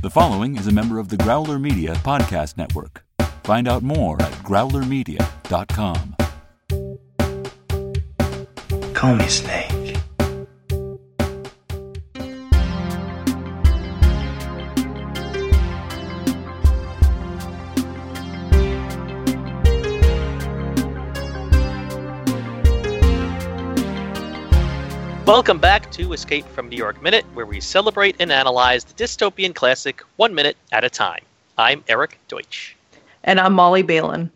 The following is a member of the Growler Media Podcast Network. Find out more at growlermedia.com. Call me Snake. Welcome back to Escape from New York Minute, where we celebrate and analyze the dystopian classic one minute at a time. I'm Eric Deutsch. And I'm Molly Balin.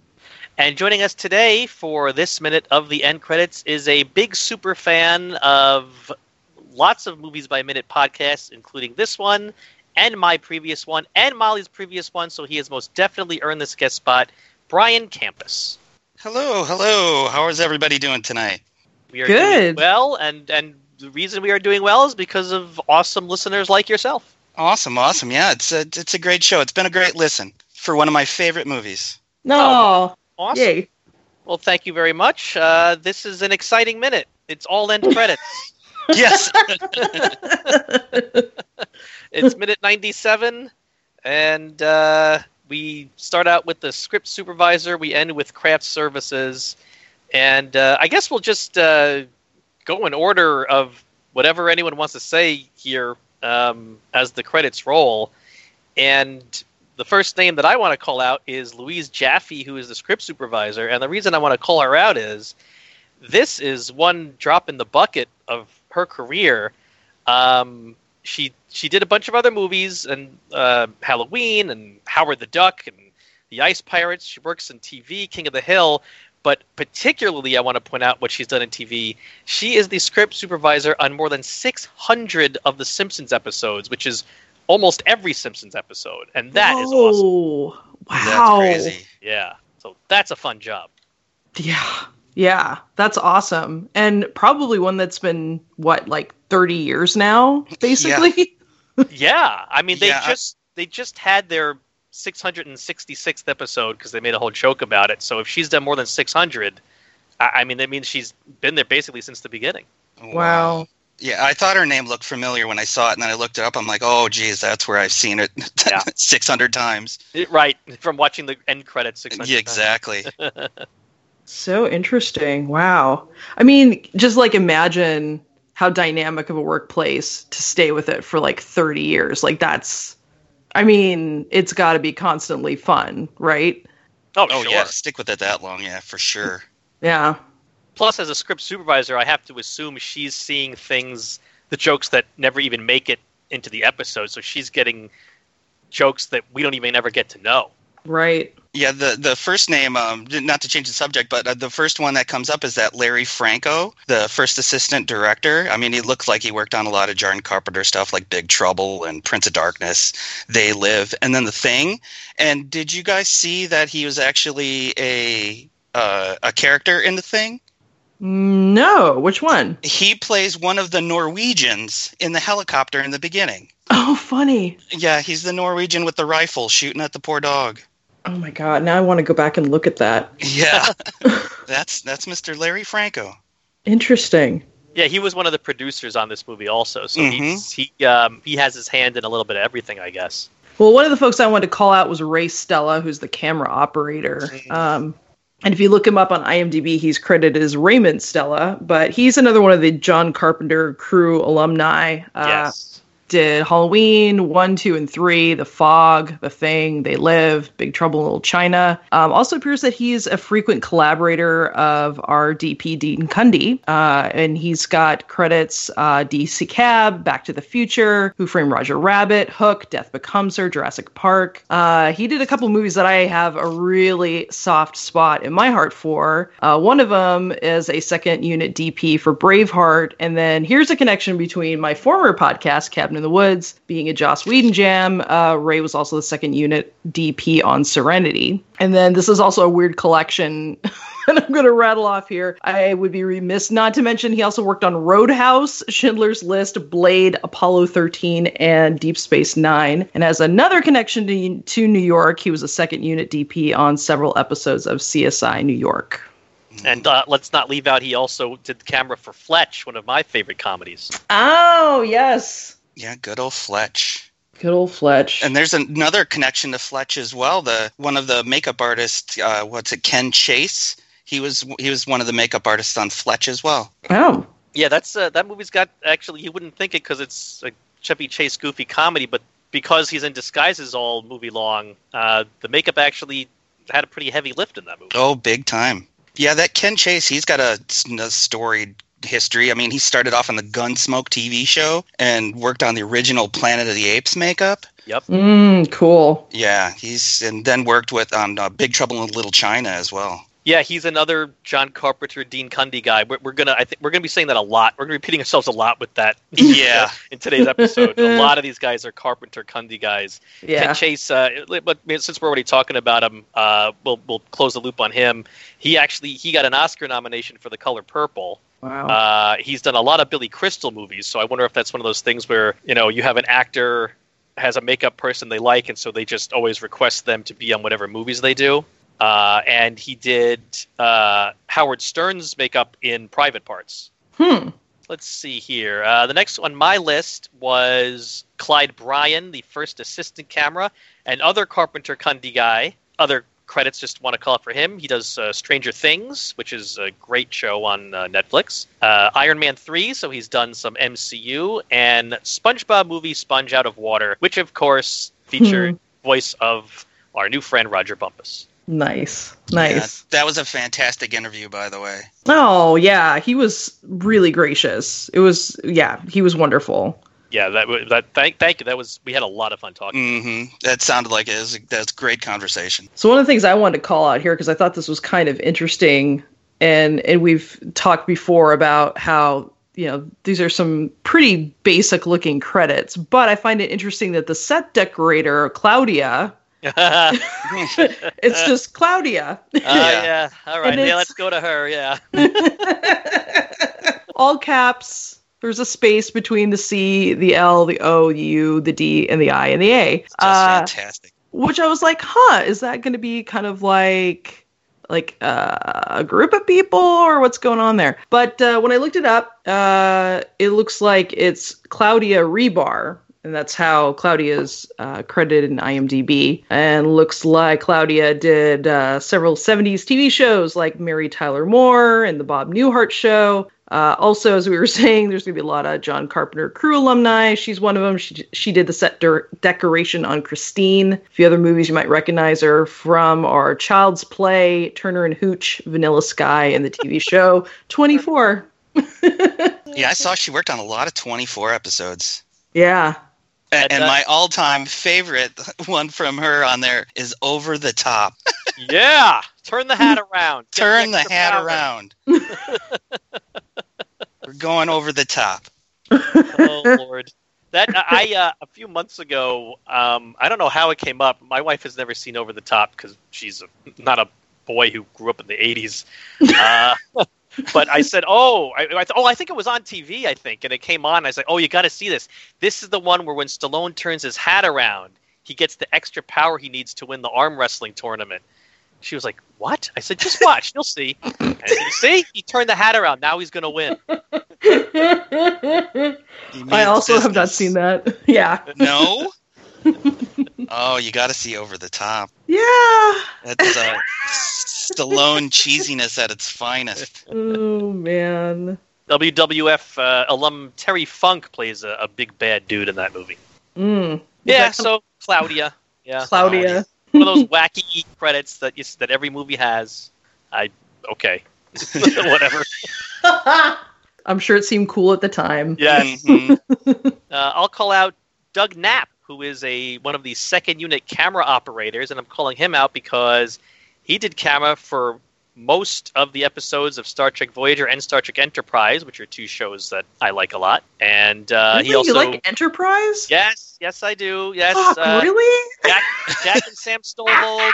And joining us today for this minute of the end credits is a big super fan of lots of movies by minute podcasts, including this one and my previous one and Molly's previous one. So he has most definitely earned this guest spot. Brian Campus. Hello, hello. How is everybody doing tonight? We are Good. doing well, and and the reason we are doing well is because of awesome listeners like yourself. Awesome, awesome. Yeah, it's a it's a great show. It's been a great listen for one of my favorite movies. No. Awesome. Yay. Well, thank you very much. Uh, this is an exciting minute. It's all end credits. Yes. it's minute 97, and uh, we start out with the script supervisor. We end with craft services. And uh, I guess we'll just uh, go in order of whatever anyone wants to say here um, as the credits roll. And the first name that I want to call out is Louise Jaffe, who is the script supervisor. And the reason I want to call her out is this is one drop in the bucket of her career. Um, she she did a bunch of other movies and uh, Halloween and Howard the Duck and The Ice Pirates. She works in TV, King of the Hill. But particularly, I want to point out what she's done in TV. She is the script supervisor on more than 600 of the Simpsons episodes, which is almost every Simpsons episode, and that is awesome. Whoa. Wow. That's crazy. Yeah, so that's a fun job. Yeah. Yeah. That's awesome. And probably one that's been, what, like 30 years now, basically? Yeah, yeah. I mean they Yeah, just they just had their 666th episode because they made a whole joke about it. So if she's done more than 600, I, I mean that means she's been there basically since the beginning. wow. Yeah, I thought her name looked familiar when I saw it, and then I looked it up. I'm like, oh, geez, that's where I've seen it Yeah. 600 times. It- right from watching the end credits. 600 Yeah, times. exactly. So interesting. Wow. I mean, just like imagine how dynamic of a workplace to stay with it for like 30 years. Like, that's, I mean, it's got to be constantly fun, right? Oh, oh, sure. yeah, stick with it that long, yeah, for sure. Yeah. Plus, as a script supervisor, I have to assume she's seeing things, the jokes that never even make it into the episode. So she's getting jokes that we don't even ever get to know. Right. Yeah, the the first name, um, not to change the subject, but uh, the first one that comes up is that Larry Franco, the first assistant director. I mean, he looks like he worked on a lot of John Carpenter stuff, like Big Trouble and Prince of Darkness, They Live, and then The Thing. And did you guys see that he was actually a uh, a character in The Thing? No. Which one? He plays one of the Norwegians in the helicopter in the beginning. Oh, funny. Yeah, he's the Norwegian with the rifle shooting at the poor dog. Oh my god, now I want to go back and look at that. Yeah, that's that's Mr. Larry Franco. Interesting. Yeah, he was one of the producers on this movie also. So Mhm. he's, he um, he has his hand in a little bit of everything, I guess. Well, one of the folks I wanted to call out was Ray Stella, who's the camera operator. Um, and if you look him up on IMDb, he's credited as Raymond Stella, but he's another one of the John Carpenter crew alumni. Uh, yes. Did Halloween 1, 2, and 3, The Fog, The Thing, They Live, Big Trouble in Little China. Um, also appears that he's a frequent collaborator of our DP Dean Cundey. Uh, and he's got credits uh, DC Cab, Back to the Future, Who Framed Roger Rabbit, Hook, Death Becomes Her, Jurassic Park. Uh, he did a couple movies that I have a really soft spot in my heart for. Uh, one of them is a second unit DP for Braveheart. And then here's a connection between my former podcast, Cabin in the Woods, being a Joss Whedon jam. Uh, Ray was also the second unit DP on Serenity. And then this is also a weird collection. and I'm going to rattle off here. I would be remiss not to mention he also worked on Roadhouse, Schindler's List, Blade, Apollo 13, and Deep Space Nine. And as another connection to, to New York, he was a second unit DP on several episodes of CSI New York. And uh, let's not leave out he also did the camera for Fletch, one of my favorite comedies. Oh, yes. Yeah, good old Fletch. Good old Fletch. And there's another connection to Fletch as well. The one of the makeup artists, uh, what's it, Ken Chase. He was he was one of the makeup artists on Fletch as well. oh, Yeah, that's uh, that movie's got actually you wouldn't think it because it's a Chevy Chase goofy comedy, but because he's in disguises all movie long, uh, the makeup actually had a pretty heavy lift in that movie. Oh, big time. Yeah, that Ken Chase, he's got a, a storied history. I mean, he started off on the Gunsmoke TV show and worked on the original Planet of the Apes makeup. Yep. Mm, cool. Yeah, he's and then worked with on uh, Big Trouble in Little China as well. Yeah, he's another John Carpenter, Dean Cundey guy. We're, we're gonna, I think, we're gonna be saying that a lot. We're gonna be repeating ourselves a lot with that. Yeah. in today's episode, a lot of these guys are Carpenter, Cundey guys. Yeah. Ken Chase, uh, but since we're already talking about him, uh, we'll we'll close the loop on him. He actually he got an Oscar nomination for The Color Purple. Wow. Uh, he's done a lot of Billy Crystal movies, so I wonder if that's one of those things where you know you have an actor has a makeup person they like, and so they just always request them to be on whatever movies they do. Uh, and he did uh, Howard Stern's makeup in Private Parts. hmm. Let's see here. Uh, the next on my list was Clyde Bryan, the first assistant camera, and other Carpenter Cundey guy. Other credits, just want to call it for him. He does uh, Stranger Things, which is a great show on uh, Netflix. Uh, Iron Man 3, so he's done some MCU, and SpongeBob movie Sponge Out of Water, which of course featured voice of our new friend Rodger Bumpass. Nice. Nice. Yeah, that was a fantastic interview, by the way. Oh, yeah. He was really gracious. It was, yeah, he was wonderful. Yeah, that that thank thank you. That was we had a lot of fun talking. hmm That sounded like it was that's great conversation. So one of the things I wanted to call out here because I thought this was kind of interesting, and and we've talked before about how you know these are some pretty basic looking credits, but I find it interesting that the set decorator Claudia, uh, it's just Claudia, yeah. All right. Yeah, let's go to her. Yeah. all caps. There's a space between the C, the L, the O, the U, the D, and the I and the A. Just Uh, fantastic. which I was like, huh, is that going to be kind of like like uh, a group of people or what's going on there? But uh, when I looked it up, uh, it looks like it's Claudia Rebar. And that's how Claudia's uh, credited in IMDb. And looks like Claudia did uh, several 70s TV shows like Mary Tyler Moore and The Bob Newhart Show. Uh, also, as we were saying, there's going to be a lot of John Carpenter crew alumni. She's one of them. She, she did the set de- decoration on Christine. A few other movies you might recognize her from are Child's Play, Turner and Hooch, Vanilla Sky, and the TV show 24. Yeah, I saw she worked on a lot of 24 episodes. Yeah. And, And, my all-time favorite one from her on there is "Over the Top." Yeah. Turn the hat around. Turn the hat power. around. We're going over the top. Oh Lord. That I uh, a few months ago, um, I don't know how it came up. My wife has never seen Over the Top because she's a, not a boy who grew up in the '80s. Uh, but I said, "Oh, I, I th- oh, I think it was on TV. I think." And it came on. I said, "Oh, you got to see this. This is the one where when Stallone turns his hat around, he gets the extra power he needs to win the arm wrestling tournament." She was like, "What?" I said, "Just watch. You'll see." And you see, he turned the hat around. Now he's going to win. I means also have not seen that. Yeah. No. oh, you got to see over the top. Yeah. That's uh, Stallone cheesiness at its finest. Oh, man. WWF uh, alum Terry Funk plays a, a big bad dude in that movie. Mm. Yeah, that so Claudia. Yeah, Claudia. One of those wacky credits that you, that every movie has. I okay, whatever. I'm sure it seemed cool at the time. Yes, Mhm. uh, I'll call out Doug Knapp, who is a one of the second unit camera operators, and I'm calling him out because he did camera for most of the episodes of Star Trek Voyager and Star Trek Enterprise, which are two shows that I like a lot. And uh, Really? he also you like Enterprise? yes, yes, I do. Yes, Fuck, uh, really? Jack, Jack and Sam Stolbold,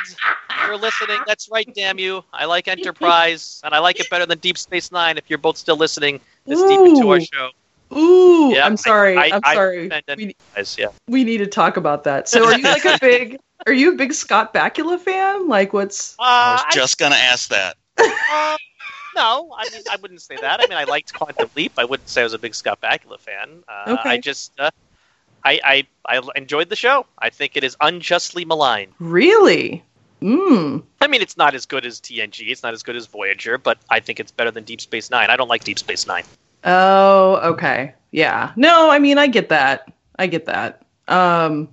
you're listening. That's right, damn you. I like Enterprise, and I like it better than Deep Space Nine. If you're both still listening this deep into our show, Ooh, Yeah, I'm sorry. I- I, am sorry. defend We, yeah. we need to talk about that. So, are you like a big? Are you a big Scott Bakula fan? Like, what's? I Uh, was just gonna ask that. Uh, no, I mean I wouldn't say that. I mean I liked Quantum Leap. I wouldn't say I was a big Scott Bakula fan. Uh, Okay. I just uh, I, I I enjoyed the show. I think it is unjustly maligned. Really? Mm. I mean, it's not as good as TNG. It's not as good as Voyager, but I think it's better than Deep Space Nine. I don't like Deep Space Nine. Oh, okay. Yeah. No, I mean, I get that. I get that. Um,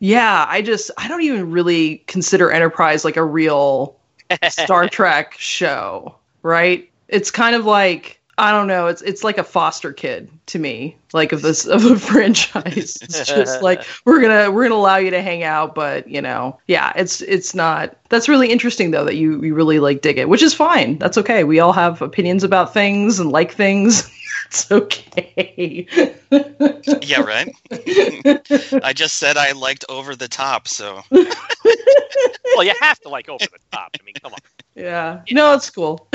yeah, I just I don't even really consider Enterprise like a real Star Trek show, right? It's kind of like I don't know. It's it's like a foster kid to me, like of this of a franchise. It's just like we're gonna we're gonna allow you to hang out, but you know, yeah, it's it's not. That's really interesting though that you you really like dig it, which is fine. That's okay. We all have opinions about things and like things. it's okay. Yeah, right. I just said I liked Over the Top, so well, you have to like over the top. I mean, come on. yeah. No, it's cool.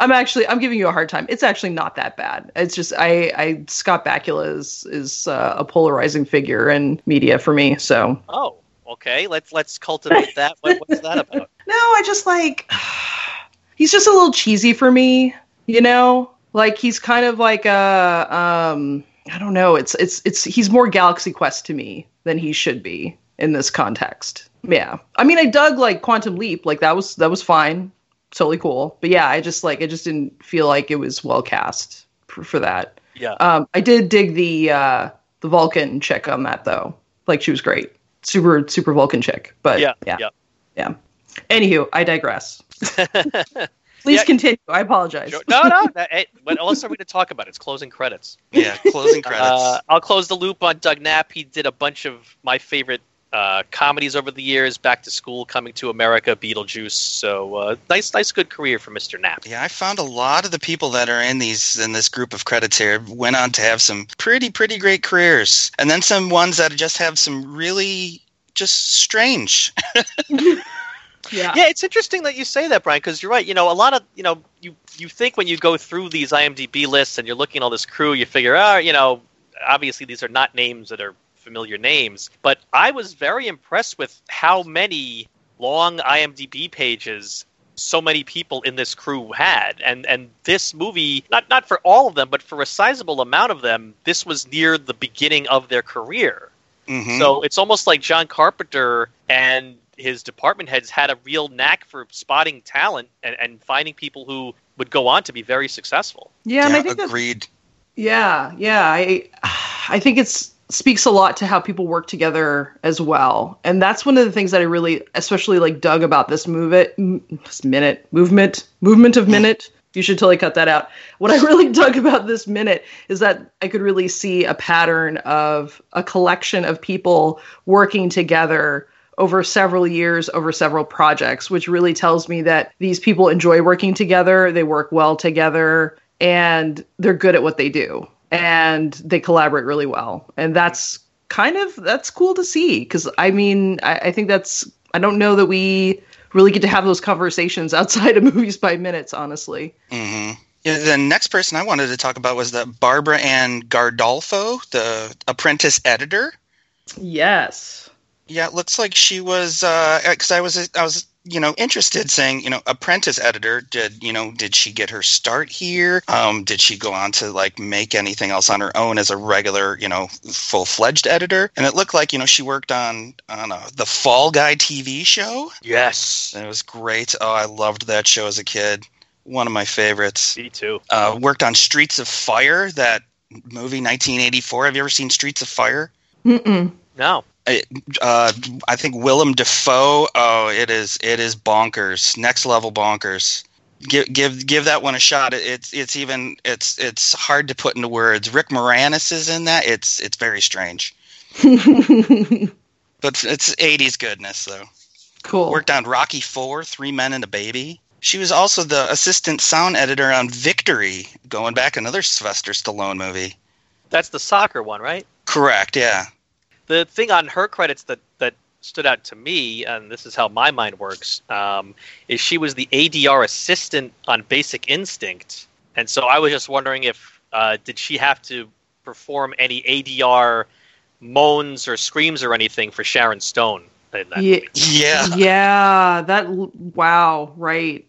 I'm actually I'm giving you a hard time. It's actually not that bad. It's just I I Scott Bakula is is uh, a polarizing figure in media for me. So Oh, okay. Let's let's cultivate that. What, what's that about? no, I just like he's just a little cheesy for me. You know, like he's kind of like a um I don't know. It's it's it's he's more Galaxy Quest to me than he should be in this context. Yeah, I mean, I dug like Quantum Leap. Like that was that was fine, totally cool. But yeah, I just like I just didn't feel like it was well cast for, for that. Yeah. Um, I did dig the uh, the Vulcan chick on that though. Like she was great, super super Vulcan chick. But yeah. yeah, Yeah. yeah. Anywho, I digress. Please Yeah. continue. I apologize. Sure. No, no. That, hey, what else are we to talk about? It's closing credits. yeah, closing credits. Uh, I'll close the loop on Doug Knapp. He did a bunch of my favorite uh, comedies over the years: Back to School, Coming to America, Beetlejuice. So uh, nice, nice, good career for Mr. Knapp. Yeah, I found a lot of the people that are in these in this group of credits here went on to have some pretty pretty great careers, and then some ones that just have some really just strange. Yeah. Yeah, it's interesting that you say that, Brian, because you're right. You know, a lot of you know, you you think when you go through these IMDb lists and you're looking at all this crew, you figure, ah, you know, obviously these are not names that are familiar names. But I was very impressed with how many long IMDb pages so many people in this crew had and and this movie not not for all of them but for a sizable amount of them this was near the beginning of their career hmm so it's almost like John Carpenter and his department heads had a real knack for spotting talent and, and finding people who would go on to be very successful. Yeah, and I think agreed. Yeah, yeah. I I think it's speaks a lot to how people work together as well. And that's one of the things that I really especially like dug about this move it this minute movement movement of minute. You should totally cut that out. What I really dug about this minute is that I could really see a pattern of a collection of people working together over several years, over several projects, which really tells me that these people enjoy working together, they work well together, and they're good at what they do and they collaborate really well. And that's kind of that's cool to see because i mean I, I think that's i don't know that we really get to have those conversations outside of movies by minutes honestly. Hmm Yeah, the next person I wanted to talk about was the Barbara Ann Gardolfo, the apprentice editor. yes. Yeah, it looks like she was because I was I was you know interested saying you know apprentice editor did you know did she get her start here um did she go on to like make anything else on her own as a regular you know full-fledged editor and it looked like you know she worked on on uh, the fall guy tv show Yes. and it was great oh i loved that show as a kid one of my favorites Me too. uh worked on streets of fire that movie 1984 have you ever seen streets of fire Mm-mm. No. Uh, I think Willem Dafoe. Oh, it is it is bonkers, next level bonkers. Give give give that one a shot. It, it's it's even it's it's hard to put into words. Rick Moranis is in that. It's it's very strange, but it's '80s goodness though. cool Worked on Rocky Four, Three Men and a Baby. She was also the assistant sound editor on Victory, going back another Sylvester Stallone movie. That's the soccer one, right? Correct. Yeah. The thing on her credits that, that stood out to me, and this is how my mind works, um, is she was the ADR assistant on Basic Instinct. And so I was just wondering if uh, did she have to perform any ADR moans or screams or anything for Sharon Stone? in that yeah, movie? Yeah. yeah that wow right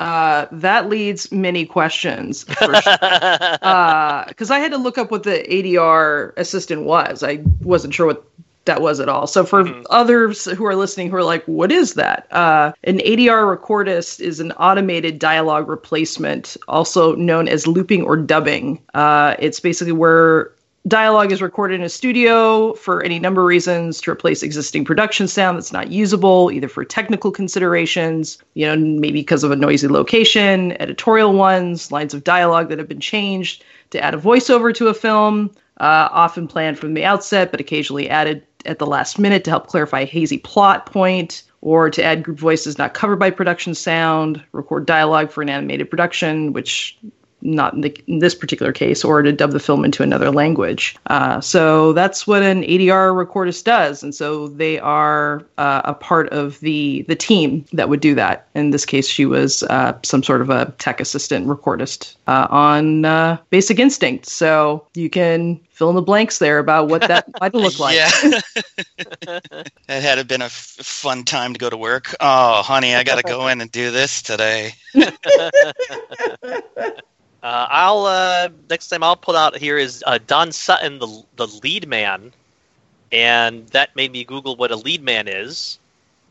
Uh, that leads many questions because uh, I had to look up what the ADR assistant was. I wasn't sure what that was at all. So for Mhm. others who are listening who are like, what is that? Uh, an ADR recordist is an automated dialogue replacement, also known as looping or dubbing. Uh, it's basically where dialogue is recorded in a studio for any number of reasons to replace existing production sound that's not usable, either for technical considerations, you know, maybe because of a noisy location, editorial ones, lines of dialogue that have been changed to add a voiceover to a film, uh, often planned from the outset, but occasionally added at the last minute to help clarify a hazy plot point, or to add group voices not covered by production sound, record dialogue for an animated production, which not in, the, in this particular case, or to dub the film into another language. Uh, so that's what an ADR recordist does, and so they are uh, a part of the the team that would do that. In this case, she was uh, some sort of a tech assistant recordist uh, on uh, Basic Instinct. So you can fill in the blanks there about what that might look like. Yeah. it had been a f- fun time to go to work. Oh, honey, I got to go in and do this today. Uh, I'll uh, next time I'll put out here is uh, Don Sutton, the the lead man, and that made me Google what a lead man is.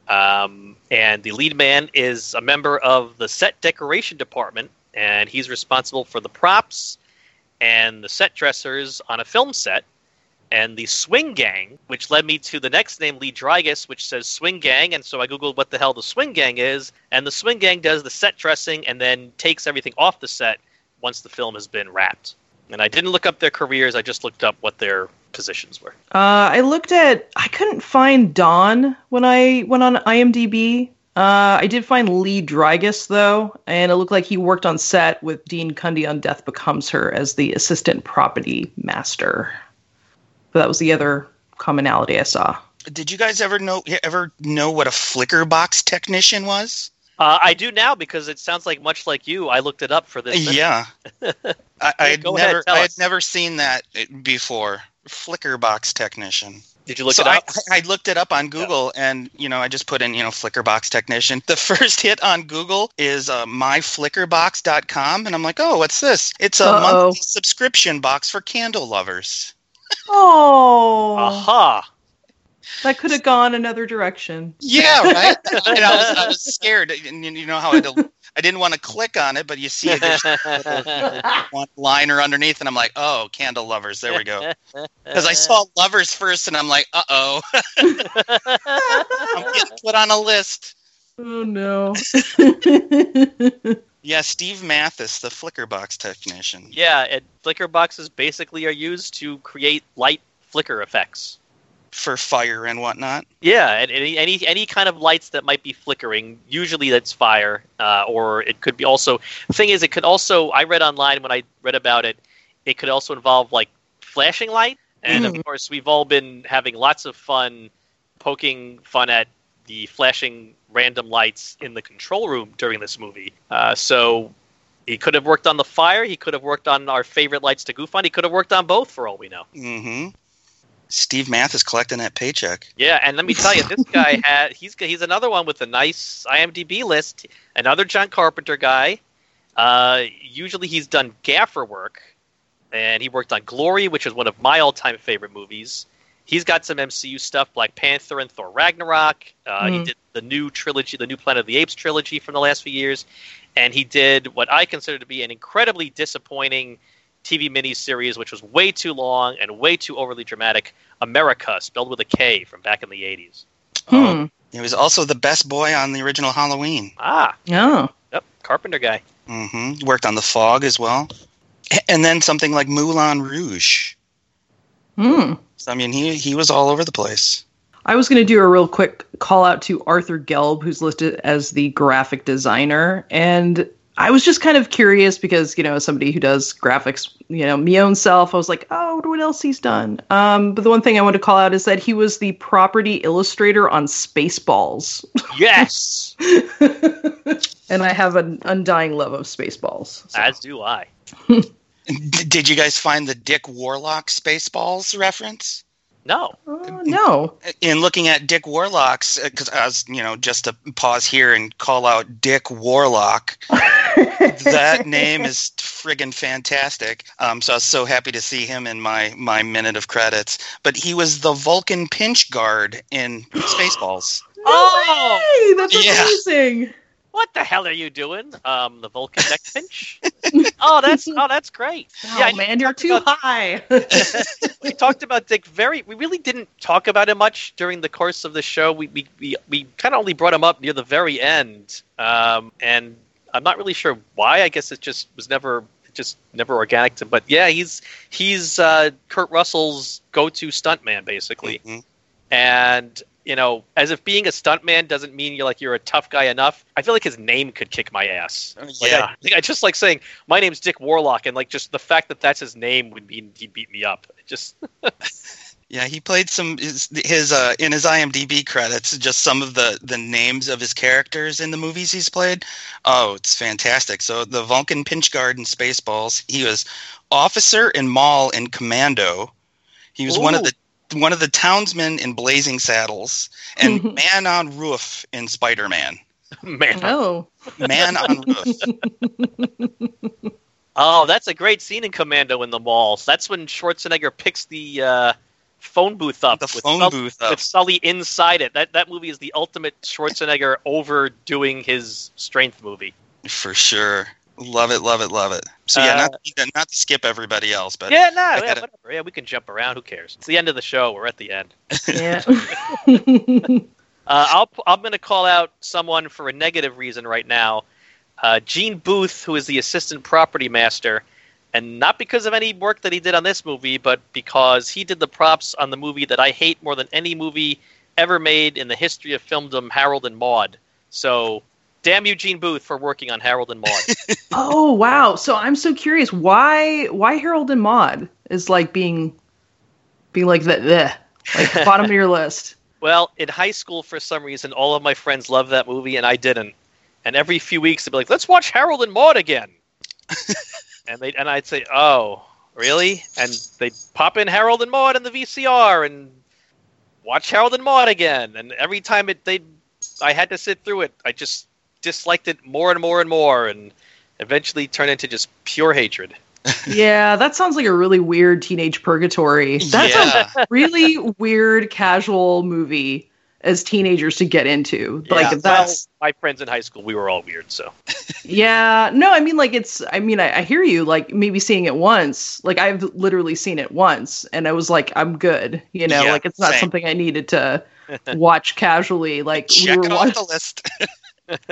Um, and the lead man is a member of the set decoration department, and he's responsible for the props and the set dressers on a film set. And the swing gang, which led me to the next name, Lee Drygas, which says swing gang. And so I Googled what the hell the swing gang is. And the swing gang does the set dressing and then takes everything off the set once the film has been wrapped. And I didn't look up their careers, I just looked up what their positions were. Uh, I looked at. I couldn't find Dawn when I went on IMDb. Uh, I did find Lee Drygas though, and it looked like he worked on set with Dean Cundey on Death Becomes Her as the assistant property master. But that was the other commonality I saw. Did you guys ever know ever know what a flicker box technician was? Uh, I do now because it sounds like much like you. I looked it up for this. minute. Yeah, I, I had Go ahead, never tell I had never seen that before. Flicker box technician. Did you look so it up? I, I looked it up on Google, and you know, I just put in you know Flickerbox technician. The first hit on Google is uh, myflickerbox.com, and I'm like, oh, what's this? It's a Uh-oh. monthly subscription box for candle lovers. Oh, Aha! That could have gone another direction. Yeah, right. and I was, I was scared, and you know how I, don't- I didn't want to click on it, but you see there's one liner underneath, and I'm like, oh, candle lovers. There we go. Because I saw lovers first, and I'm like, uh oh, I'm getting put on a list. Oh no. Yeah, Steve Mathis, the Flickerbox technician. yeah, and flicker boxes basically are used to create light flicker effects. For fire and whatnot. Yeah, and any any any kind of lights that might be flickering. Usually that's fire, uh, or it could be also. The thing is, it could also. I read online when I read about it. It could also involve like flashing light, and of course we've all been having lots of fun poking fun at the flashing random lights in the control room during this movie. Uh, so. He could have worked on the fire. He could have worked on our favorite lights to goof on. He could have worked on both, for all we know. hmm Steve Mathis collecting that paycheck. Yeah, and let me tell you, this guy had he's he's another one with a nice IMDb list. Another John Carpenter guy. Uh, usually he's done gaffer work, and he worked on Glory, which is one of my all-time favorite movies. He's got some MCU stuff, Black Panther and Thor Ragnarok. Uh, He Mhm. did the new trilogy, the new Planet of the Apes trilogy from the last few years, and he did what I consider to be an incredibly disappointing TV miniseries, which was way too long and way too overly dramatic. America, spelled with a K, from back in the '80s. Hmm. He was also the best boy on the original Halloween. Ah, Oh. yep, Carpenter guy. hmm Worked on The Fog as well. And then something like Moulin Rouge. Hmm. So, I mean, he, he was all over the place. I was going to do a real quick call out to Arthur Gelb, who's listed as the graphic designer. And I was just kind of curious because, you know, as somebody who does graphics, you know, me own self, I was like, oh, what else he's done. Um, but the one thing I want to call out is that he was the property illustrator on Spaceballs. Yes, and I have an undying love of Spaceballs. so. as do I. D- did you guys find the Dick Warlock Spaceballs reference? No. Oh, no. in looking at Dick Warlock's, because as you know, just to pause here and call out Dick Warlock, that name is friggin' fantastic. Um, so I was so happy to see him in my my minute of credits. But he was the Vulcan pinch guard in Spaceballs. Oh, Hey, that's Yeah. amazing. What the hell are you doing? Um, the Vulcan neck pinch. oh, that's oh, that's great. Oh yeah, man, you're too about- high. we talked about Dick very. We really didn't talk about him much during the course of the show. We we we, we kind of only brought him up near the very end, um, and I'm not really sure why. I guess it just was never just never organic to. But yeah, he's he's uh, Kurt Russell's go-to stuntman basically, Mhm. And. You know, as if being a stuntman doesn't mean you're like you're a tough guy enough. I feel like his name could kick my ass. Like, Yeah. I, I just like saying my name's Dick Warlock, and like just the fact that that's his name would mean he'd beat me up. It just Yeah, he played some his, his uh, in his IMDb credits. Just some of the the names of his characters in the movies he's played. Oh, it's fantastic. So the Vulcan pinch guard in Spaceballs. He was officer in mall in Commando. He was one of the one of the townsmen in Blazing Saddles and man on roof in Spider Man. man. oh. Man on roof. Oh, that's a great scene in Commando in the malls. That's when Schwarzenegger picks the uh, phone booth up. The with phone Sul- booth up. with Sully inside it. That that movie is the ultimate Schwarzenegger overdoing his strength movie. For sure. Love it, love it, love it. So yeah, Uh, not not to skip everybody else, but yeah, no, yeah, gotta- whatever. Yeah, we can jump around. Who cares? It's the end of the show. We're at the end. Yeah. Uh, I'll, I'm going to call out someone for a negative reason right now. Uh, Gene Booth, who is the assistant property master, and not because of any work that he did on this movie, but because he did the props on the movie that I hate more than any movie ever made in the history of filmdom, Harold and Maude. So, damn Eugene Booth, for working on Harold and Maude. oh wow. So I'm so curious why why Harold and Maude is like being being like the, the like bottom of your list. Well, in high school, for some reason, all of my friends loved that movie, and I didn't. And every few weeks, they'd be like, "Let's watch Harold and Maude again," and they and I'd say, "Oh, really?" And they'd pop in Harold and Maude in the VCR and watch Harold and Maude again. And every time it, they, I had to sit through it. I just disliked it more and more and more, and eventually turned into just pure hatred. Yeah, that sounds like a really weird teenage purgatory. That's Yeah. a really weird casual movie as teenagers to get into. Yeah. Like that's My friends in high school, we were all weird. So yeah. No, I mean like it's I mean I, I hear you like maybe seeing it once. Like I've literally seen it once and I was like I'm good. You know, Yeah, like it's not same. something I needed to watch casually. Like check we were watching the list.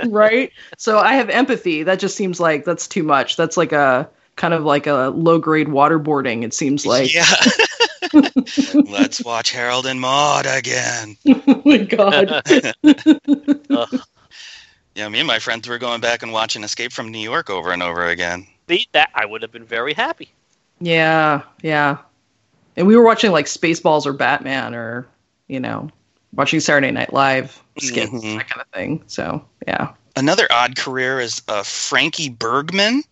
Right? So I have empathy. That just seems like that's too much. That's like a kind of like a low grade waterboarding. It seems like. yeah. Let's watch Harold and Maude again. oh my god. Ugh. Yeah, me and my friends were going back and watching Escape from New York over and over again. see that I would have been very happy. yeah, yeah. And we were watching like Spaceballs or Batman or you know watching Saturday Night Live skits Mhm. that kind of thing. So yeah. Another odd career is uh, Frankie Bergman.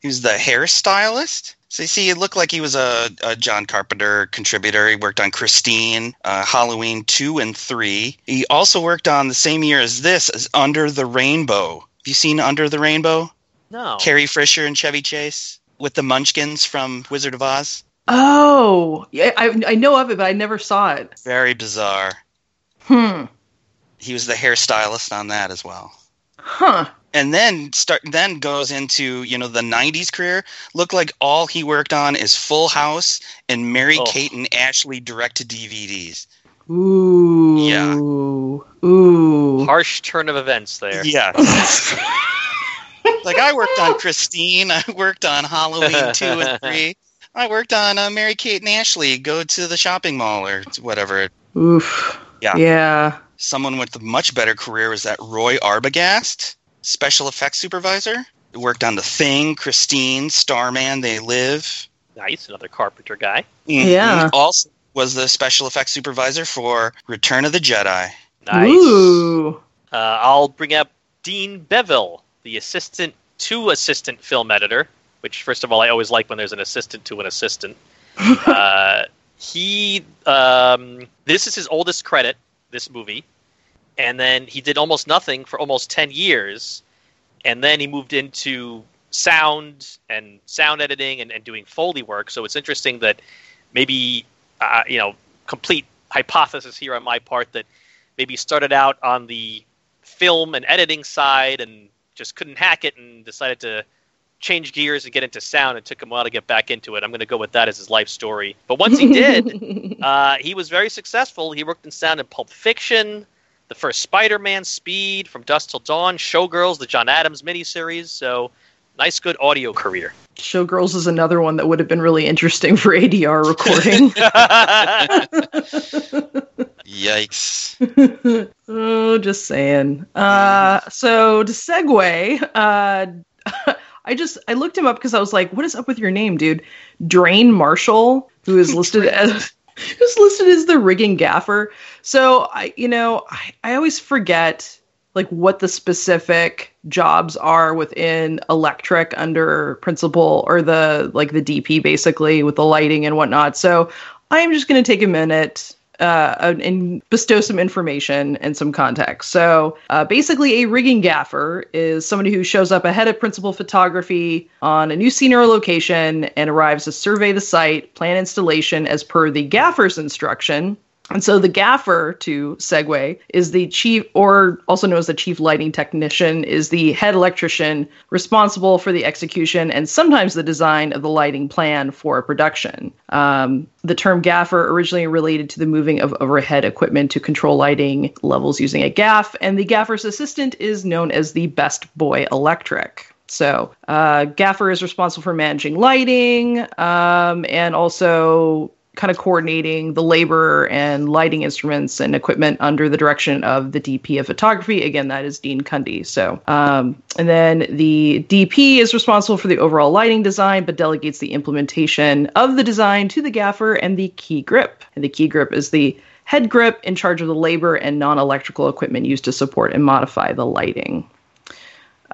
He was the hairstylist. So you see, it looked like he was a, a John Carpenter contributor. He worked on Christine, uh, Halloween 2 and 3. He also worked on the same year as this, as Under the Rainbow. Have you seen Under the Rainbow? No. Carrie Fisher and Chevy Chase with the Munchkins from Wizard of Oz. Oh, yeah. I I know of it, but I never saw it. Very bizarre. Hmm. He was the hairstylist on that as well. Huh. and then start then goes into you know the 90s career look like all he worked on is full house and mary Oh. kate and ashley direct to dvds Ooh. Yeah. Ooh. Harsh turn of events there. yeah like i worked on christine i worked on halloween 2 and 3 i worked on uh, mary kate and ashley go to the shopping mall or whatever Oof. Yeah. Yeah. someone with a much better career was that roy arbogast special effects supervisor He worked on the thing christine starman they live Nice, another Carpenter guy. Mhm. Yeah. Also was the special effects supervisor for Return of the Jedi. Nice. Ooh. Uh, I'll bring up Dean Bevill, the assistant to assistant film editor. Which, first of all, I always like when there's an assistant to an assistant. uh, he um, this is his oldest credit. This movie, and then he did almost nothing for almost ten years, and then he moved into sound and sound editing and, and doing foley work. So it's interesting that maybe uh, you know complete hypothesis here on my part that maybe started out on the film and editing side and just couldn't hack it and decided to change gears and get into sound. It took him a while to get back into it. I'm going to go with that as his life story. But once he did, uh, he was very successful. He worked in sound in Pulp Fiction, the first Spider-Man, Speed, From Dusk Till Dawn, Showgirls, the John Adams miniseries. So nice, good audio career. Showgirls is another one that would have been really interesting for ADR recording. Yikes. oh, just saying. Uh, so to segue, uh, I just I looked him up because I was like, "What is up with your name, dude?" Drain Marshall, who is listed as who's listed as the rigging gaffer. So I, you know, I, I always forget like what the specific jobs are within electric under principal or the like the DP basically with the lighting and whatnot. So I'm just going to take a minute uh, and bestow some information and some context. So, uh, basically, a rigging gaffer is somebody who shows up ahead of principal photography on a new scene or location and arrives to survey the site, plan installation as per the gaffer's instruction, and so the gaffer, to segue, is the chief, or also known as the chief lighting technician, is the head electrician responsible for the execution and sometimes the design of the lighting plan for a production. Um, the term gaffer originally related to the moving of overhead equipment to control lighting levels using a gaff, and the gaffer's assistant is known as the best boy electric. So, uh, Gaffer is responsible for managing lighting um, and also kind of coordinating the labor and lighting instruments and equipment under the direction of the DP of photography. Again, that is Dean Cundey. So, um, and then the DP is responsible for the overall lighting design, but delegates the implementation of the design to the gaffer and the key grip. And the key grip is the head grip in charge of the labor and non electrical equipment used to support and modify the lighting.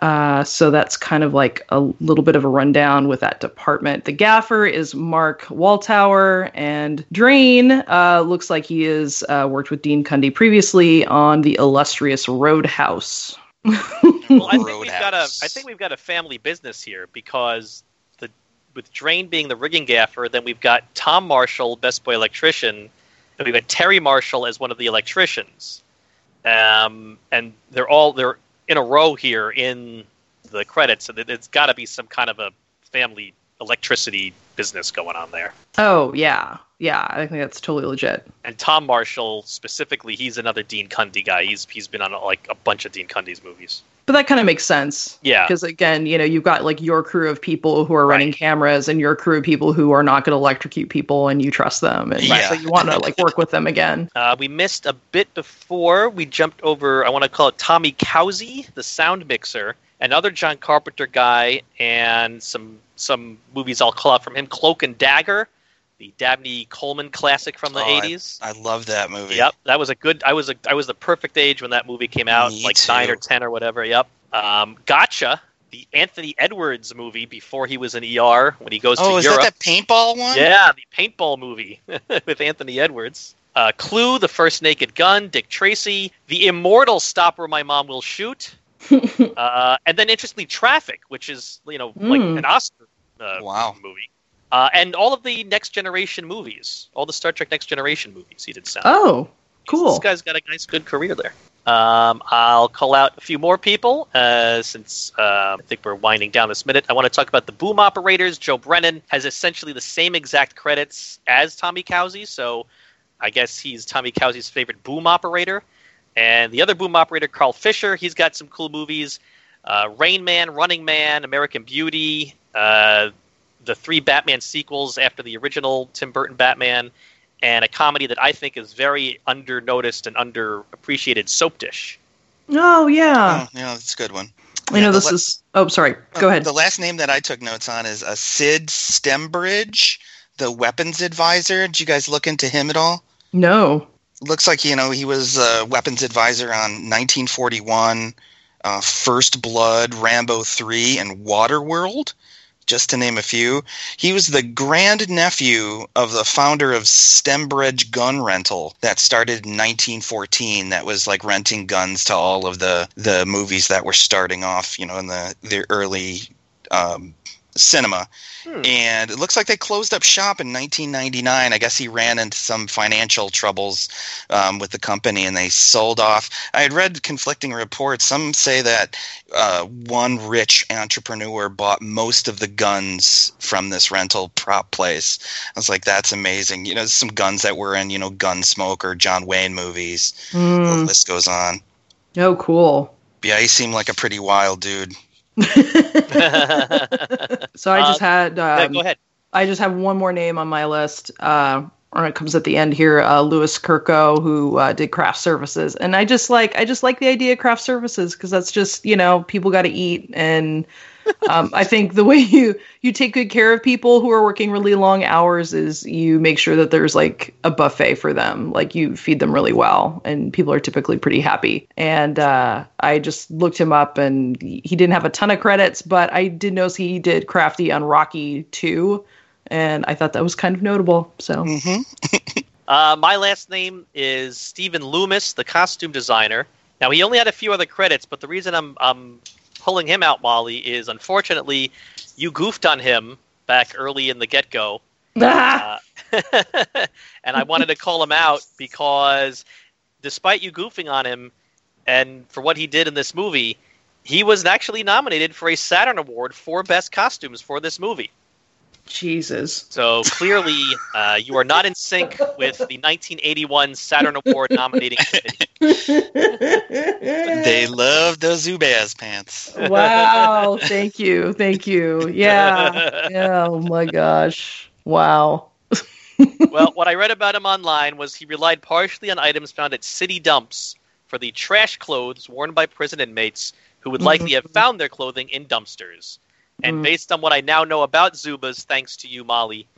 Uh, so that's kind of like a little bit of a rundown with that department. The gaffer is Mark Walthour, and Drain uh, looks like he has uh, worked with Dean Cundey previously on the illustrious Roadhouse. well, I think we've got a I think we've got a family business here because the with Drain being the rigging gaffer, then we've got Tom Marshall, best boy electrician, and we've got Terry Marshall as one of the electricians. Um, and they're all they're in a row here in the credits. So it's got to be some kind of a family electricity business going on there. Oh yeah, yeah. I think that's totally legit. And Tom Marshall specifically, he's another Dean Cundey guy. He's he's been on like a bunch of Dean Cundey's movies. But that kind of makes sense. Yeah. Because again, you know, you've got like your crew of people who are running Right. cameras and your crew of people who are not going to electrocute people and you trust them. And Yeah. so you want to like work with them again. Uh, we missed a bit before. We jumped over. I want to call it Tommy Causey, the sound mixer, another John Carpenter guy, and some some movies I'll call out from him: Cloak and Dagger, the Dabney Coleman classic from the Oh, '80s. I love that movie. Yep, that was a good. I was a, I was the perfect age when that movie came out, Me like nine or ten or whatever. Yep. Um, Gotcha, the Anthony Edwards movie before he was in ER when he goes Oh, to is Europe. that that paintball one? Yeah, the paintball movie with Anthony Edwards. Uh, Clue, The First Naked Gun, Dick Tracy, the immortal Stop Where My Mom Will Shoot, uh, and then interestingly Traffic, which is you know like Mm. an Oscar uh, Wow. movie, uh, and all of the Next Generation movies, all the Star Trek Next Generation movies. He did sound. Oh, cool. This guy's got a nice, good career there. Um, I'll call out a few more people uh, since uh, I think we're winding down this minute. I want to talk about the boom operators. Joe Brennan has essentially the same exact credits as Tommy Causey, so I guess he's Tommy Causey's favorite boom operator. And the other boom operator, Carl Fisher, he's got some cool movies: uh, Rain Man, Running Man, American Beauty, uh, the three Batman sequels after the original Tim Burton Batman, and a comedy that I think is very under noticed and underappreciated, Soap Dish. Oh yeah. Oh, yeah, that's a good one. I know this la- is. Oh, sorry. Go Uh, ahead. The last name that I took notes on is uh, Sid Stembridge, the weapons advisor. Did you guys look into him at all? No. Looks like you know he was a weapons advisor on 1941, uh, First Blood, Rambo 3, and Waterworld. Just to name a few. He was the grand nephew of the founder of Stembridge Gun Rental that started in 1914. That was like renting guns to all of the the movies that were starting off, you know, in the the early um, cinema. Hmm. And it looks like they closed up shop in 1999. I guess he ran into some financial troubles um, with the company and they sold off. I had read conflicting reports. Some say that uh, one rich entrepreneur bought most of the guns from this rental prop place. I was like, that's amazing. You know, some guns that were in, you know, Gunsmoke or John Wayne movies. The Mm. list goes on. Oh, cool. Yeah, he seemed like a pretty wild dude. So I just Uh, had um, go ahead. I just have one more name on my list. Uh, or it comes at the end here. Uh, Louis Kirko, who uh, did craft services, and I just like I just like the idea of craft services because that's just you know people got to eat, and um, I think the way you you take good care of people who are working really long hours is you make sure that there's like a buffet for them, like you feed them really well, and people are typically pretty happy. And uh, I just looked him up, and he didn't have a ton of credits, but I did notice he did Crafty on Rocky too and I thought that was kind of notable. So hmm Uh, my last name is Stephen Loomis, the costume designer. Now he only had a few other credits, but the reason I'm I'm pulling him out, Molly, is unfortunately you goofed on him back early in the get go, Ah! uh, and I wanted to call him out because despite you goofing on him and for what he did in this movie, he was actually nominated for a Saturn Award for Best Costumes for this movie. Jesus. So clearly, uh, you are not in sync with the 1981 Saturn Award nominating committee. They love those Zubaz pants. wow. Thank you. Thank you. Yeah. yeah. Oh my gosh. Wow. well, what I read about him online was he relied partially on items found at city dumps for the trash clothes worn by prison inmates who would likely have found their clothing in dumpsters. And Mm. based on what I now know about Zubaz, thanks to you, Molly,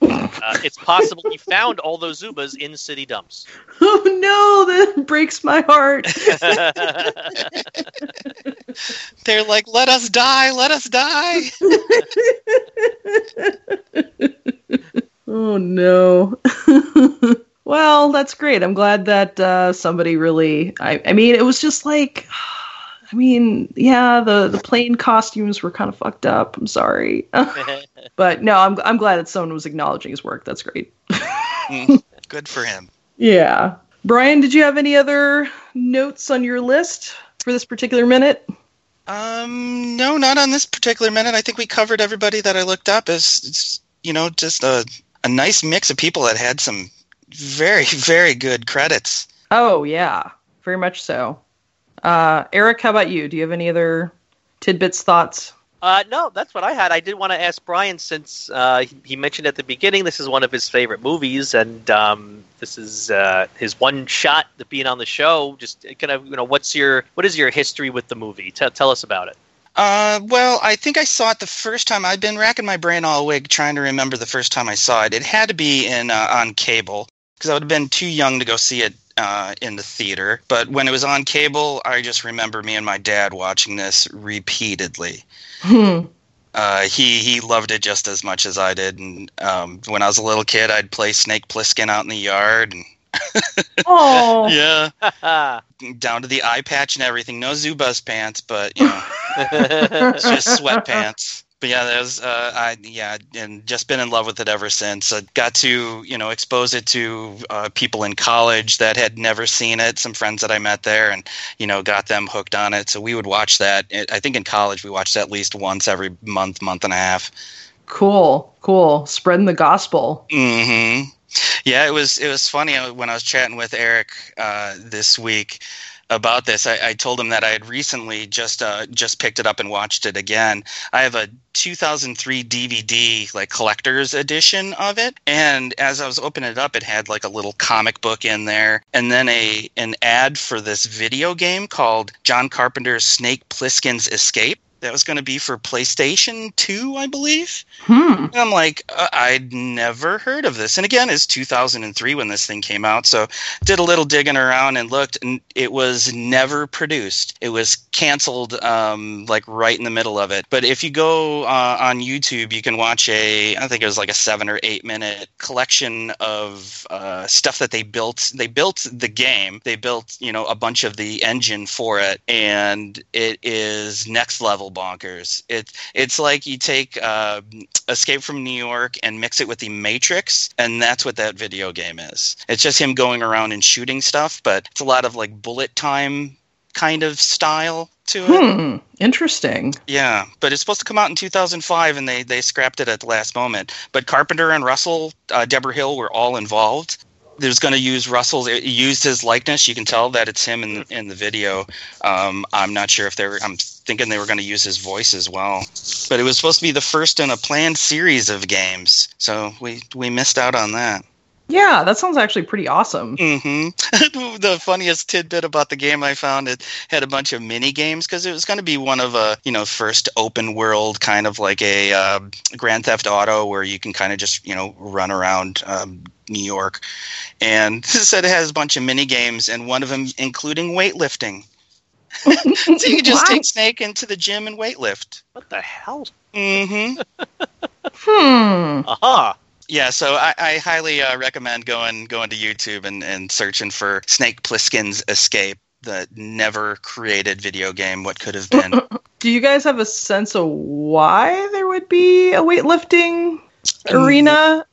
uh, it's possible he found all those Zubaz in city dumps. Oh no, that breaks my heart. They're like, let us die, let us die. Oh no. well, that's great. I'm glad that uh, somebody really. I, I mean, it was just like. I mean, yeah, the the plain costumes were kind of fucked up. I'm sorry, but no, I'm I'm glad that someone was acknowledging his work. That's great. Mm, Good for him. Yeah, Brian, did you have any other notes on your list for this particular minute? Um, no, not on this particular minute. I think we covered everybody that I looked up as, it's, you know, just a, a nice mix of people that had some very, very good credits. Oh yeah, very much so. Uh, Eric, how about you? Do you have any other tidbits, thoughts? Uh, no, that's what I had. I did want to ask Brian since uh, he- he mentioned at the beginning this is one of his favorite movies, and um, this is uh, his one shot at being on the show. Just kind of, you know, what's your what is your history with the movie? Tell tell us about it. Uh, well, I think I saw it the first time. I've been racking my brain all week trying to remember the first time I saw it. It had to be in uh, on cable because I would have been too young to go see it uh, in the theater. But when it was on cable, I just remember me and my dad watching this repeatedly. Hmm. Uh, he he loved it just as much as I did. And um, when I was a little kid, I'd play Snake Plissken out in the yard and Oh, yeah, down to the eye patch and everything. No Zubaz pants, but you know. it's just sweatpants. But yeah, that was uh, I yeah, and just been in love with it ever since. I got to you know expose it to uh, people in college that had never seen it. Some friends that I met there, and you know got them hooked on it. So we would watch that. I think in college we watched at least once every month, month and a half. cool, cool. Spreading the gospel. Mm-hmm. Yeah, it was it was funny uh, when I was chatting with Eric uh, this week about this. I, I told him that I had recently just uh, just picked it up and watched it again. I have a 2003 DVD like collector's edition of it, and as I was opening it up, it had like a little comic book in there, and then a an ad for this video game called John Carpenter's Snake Plissken's Escape. That was going to be for PlayStation 2, I believe. Hmm. And I'm like, uh, I'd never heard of this. And again, it's 2003 when this thing came out. So did a little digging around and looked, and it was never produced. It was canceled um, like right in the middle of it. But if you go uh, on YouTube, you can watch a, I think it was like a seven or eight minute collection of uh, stuff that they built. They built the game, they built, you know, a bunch of the engine for it, and it is next level bonkers. It, it's like you take uh, Escape from New York and mix it with the Matrix, and that's what that video game is. It's just him going around and shooting stuff, but it's a lot of like bullet time kind of style to it. Hmm. Interesting. Yeah, but it's supposed to come out in 2005, and they they scrapped it at the last moment. But Carpenter and Russell, uh, Debra Hill were all involved. There's going to use Russell's it used his likeness. You can tell that it's him in in the video. Um, I'm not sure if they were. I'm thinking they were going to use his voice as well. But it was supposed to be the first in a planned series of games, so we we missed out on that. Yeah, that sounds actually pretty awesome. hmm the funniest tidbit about the game I found it had a bunch of mini games because it was going to be one of a you know first open world kind of like a uh, Grand Theft Auto where you can kind of just you know run around um, New York, and it said it has a bunch of mini games and one of them including weightlifting. so you can just What? take Snake into the gym and weightlift. What the hell? hmm Hmm. Aha. Yeah, so I, I highly uh, recommend going going to YouTube and, and searching for Snake Plissken's Escape, the never created video game. What could have been? Do you guys have a sense of why there would be a weightlifting arena?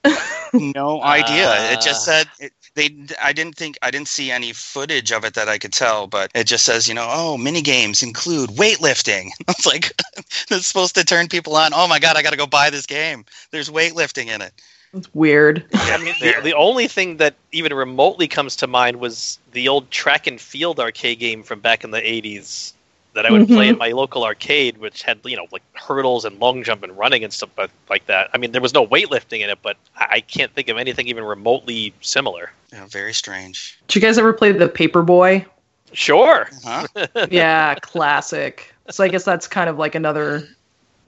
no idea. It just Uh. said it, they. I didn't think I didn't see any footage of it that I could tell, but it just says you know oh mini games include weightlifting. I was like, that's supposed to turn people on. Oh my god, I got to go buy this game. There's weightlifting in it. It's weird. I mean, the, the only thing that even remotely comes to mind was the old track and field arcade game from back in the 80s that I would play in my local arcade, which had, you know, like hurdles and long jump and running and stuff like that. I mean, there was no weightlifting in it, but I I can't think of anything even remotely similar. You know, very strange. Did you guys ever play the Paperboy? Sure. Huh? yeah, classic. So I guess that's kind of like another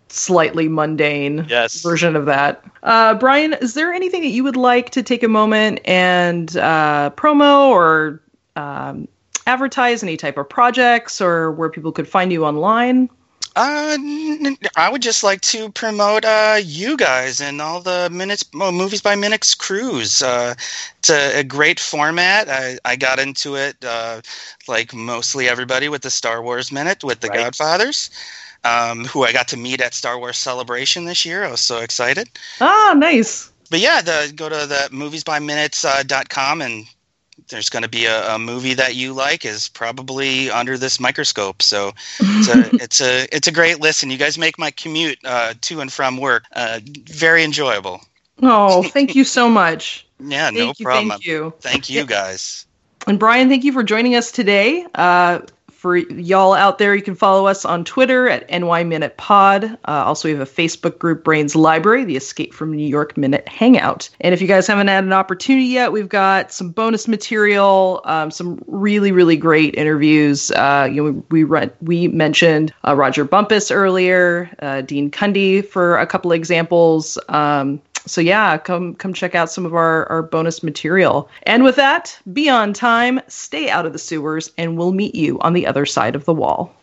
slightly mundane Yes. version of that. Uh, Brian, is there anything that you would like to take a moment and uh, promo or um, advertise any type of projects or where people could find you online? Uh, n- I would just like to promote uh, you guys and all the minutes well, movies by minutes crews. Uh, it's a, a great format. I, I got into it uh, like mostly everybody with the Star Wars minute with the Right. Godfathers, um, who I got to meet at Star Wars Celebration this year. I was so excited. Ah, nice. But yeah, the, go to the moviesbyminutes.com uh, dot com and there's going to be a, a movie that you like is probably under this microscope. So it's a it's a it's a great listen. You guys make my commute uh, to and from work uh, very enjoyable. Oh, thank you so much. Yeah, Thank no you, problem. thank you. Thank you guys. And Brian, thank you for joining us today. Uh, for y'all out there, you can follow us on Twitter at NY Minute Pod. Uh, also, we have a Facebook group, Brains Library, the Escape from New York Minute Hangout. And if you guys haven't had an opportunity yet, we've got some bonus material, um, some really, really great interviews. Uh, you know, we we, we mentioned uh, Rodger Bumpass earlier, uh, Dean Cundey for a couple examples. Um, so yeah, come come check out some of our, our bonus material. And with that, be on time, stay out of the sewers, and we'll meet you on the other side of the wall.